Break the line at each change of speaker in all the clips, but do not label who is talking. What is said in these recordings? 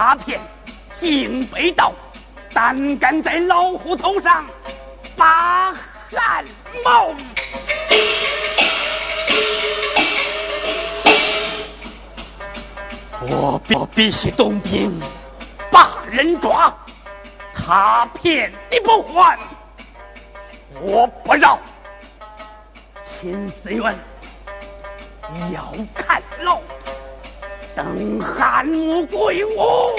收到他骗，竟被盗，胆敢在老虎头上把汗毛。我必必须动兵把人抓，他骗你不还，我不饶。秦思远要看牢，等汉武归我，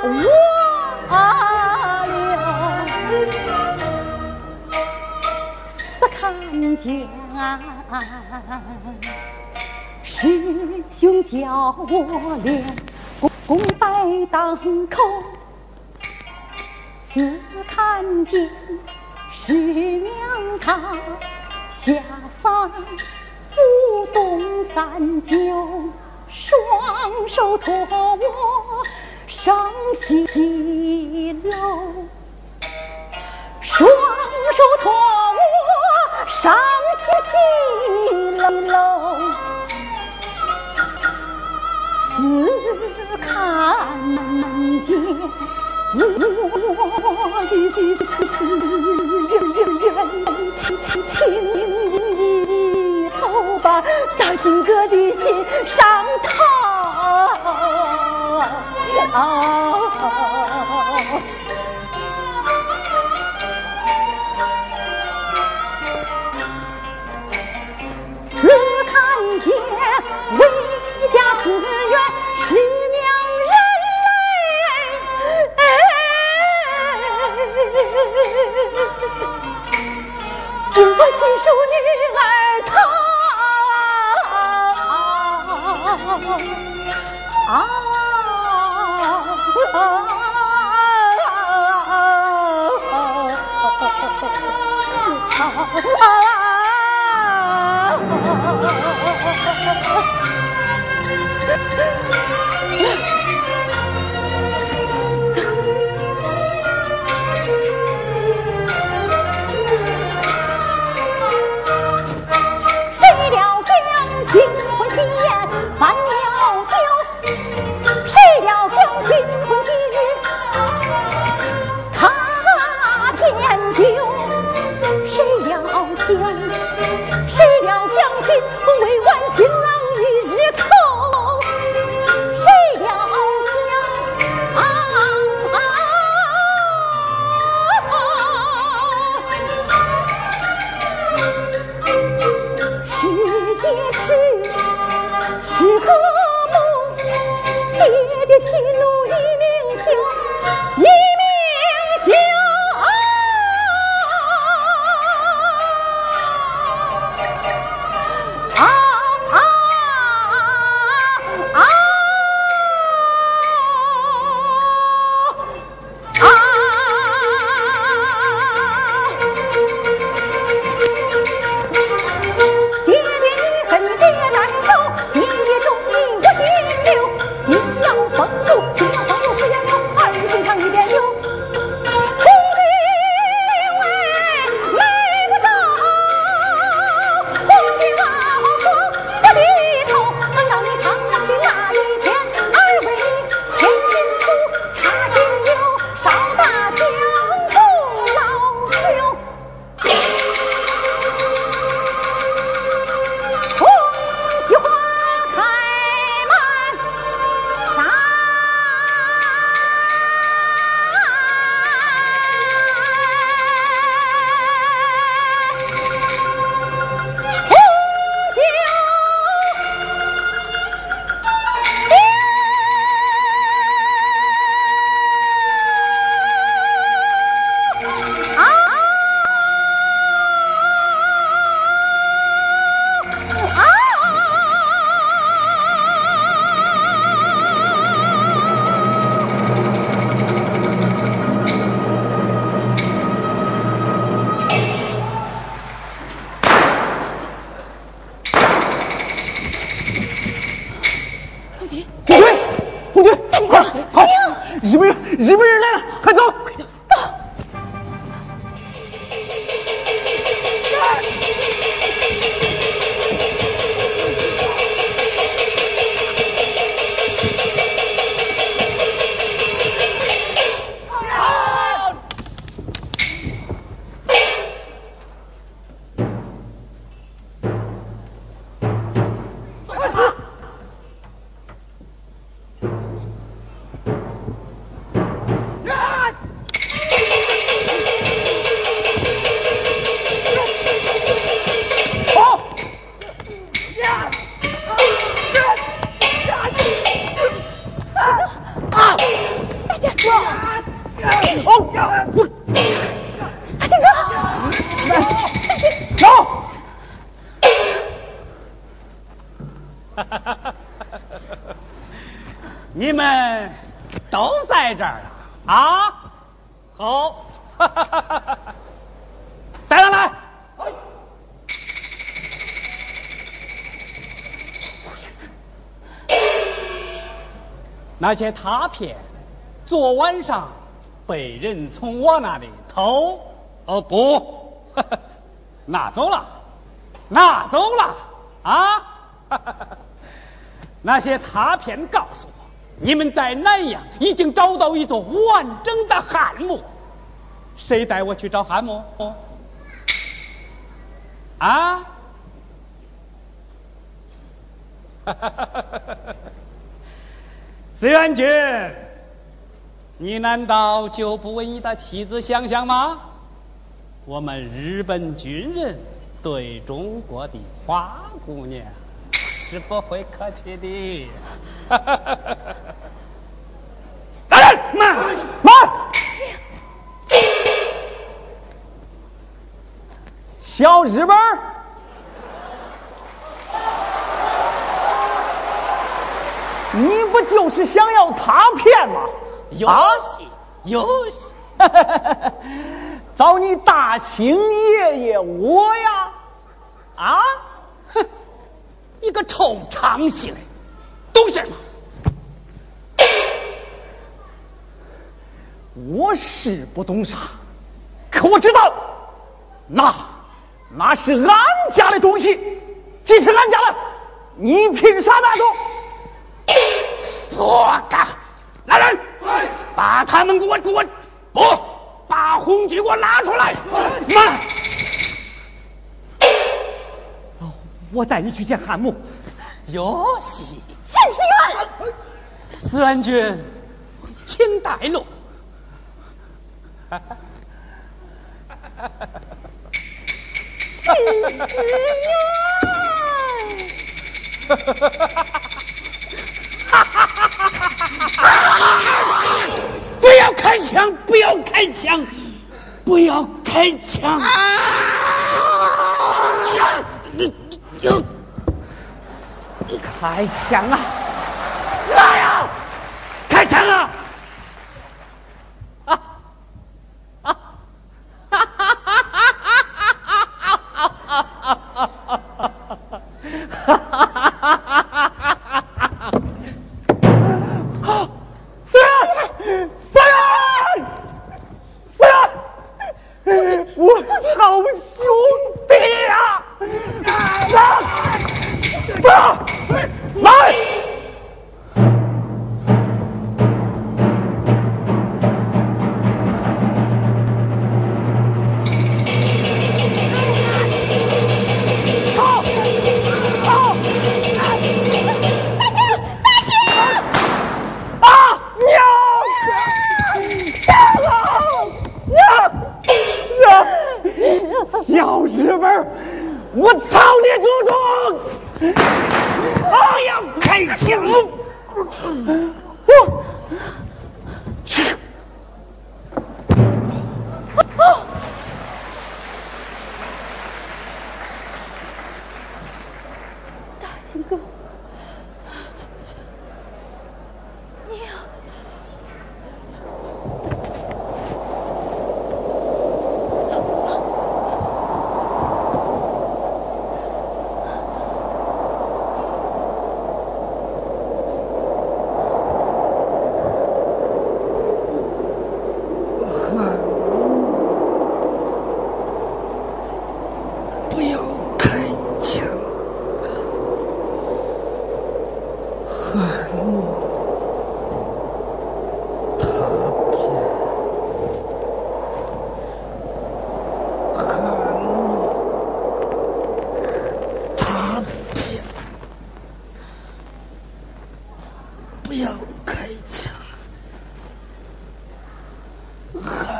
我呀，只看见师兄叫我练功摆当口，只看见师娘她下山舞动三九，双手托我上西楼，双手托我上西楼。只看见我的冤亲亲亲头把大金哥的心上啊。
你们都在这儿啊？啊，好，带上来。那些卡片，昨晚上被人从我那里偷，哦不，拿走了，拿走了。啊！那些卡片告诉我，你们在南阳已经找到一座完整的汉墓，谁带我去找汉墓？啊？哈哈哈哈哈哈！志愿军，你难道就不为你的妻子想想吗？我们日本军人对中国的花姑娘是不会客气的。哈哈哈哈大人，慢慢，
小日本。你不就是想要他骗吗？
游戏，游戏，
找你大清爷爷我呀？啊？
哼，一个臭长西来，懂事吗？
我是不懂啥，可我知道，那那是俺家的东西，既是俺家的，你凭啥拿走？
说干！来人，把他们给我给我不，把红军给我拉出来！慢！
我带你去见汉墓。
有戏！
三天元，
司安君，请带路。
三天元。
哈哈哈哈哈！不要开枪！不要开枪！不要开枪！
你就开枪啊！
来呀！开枪啊！我操，你祖宗，我要开枪。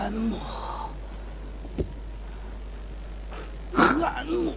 韩墨韩墨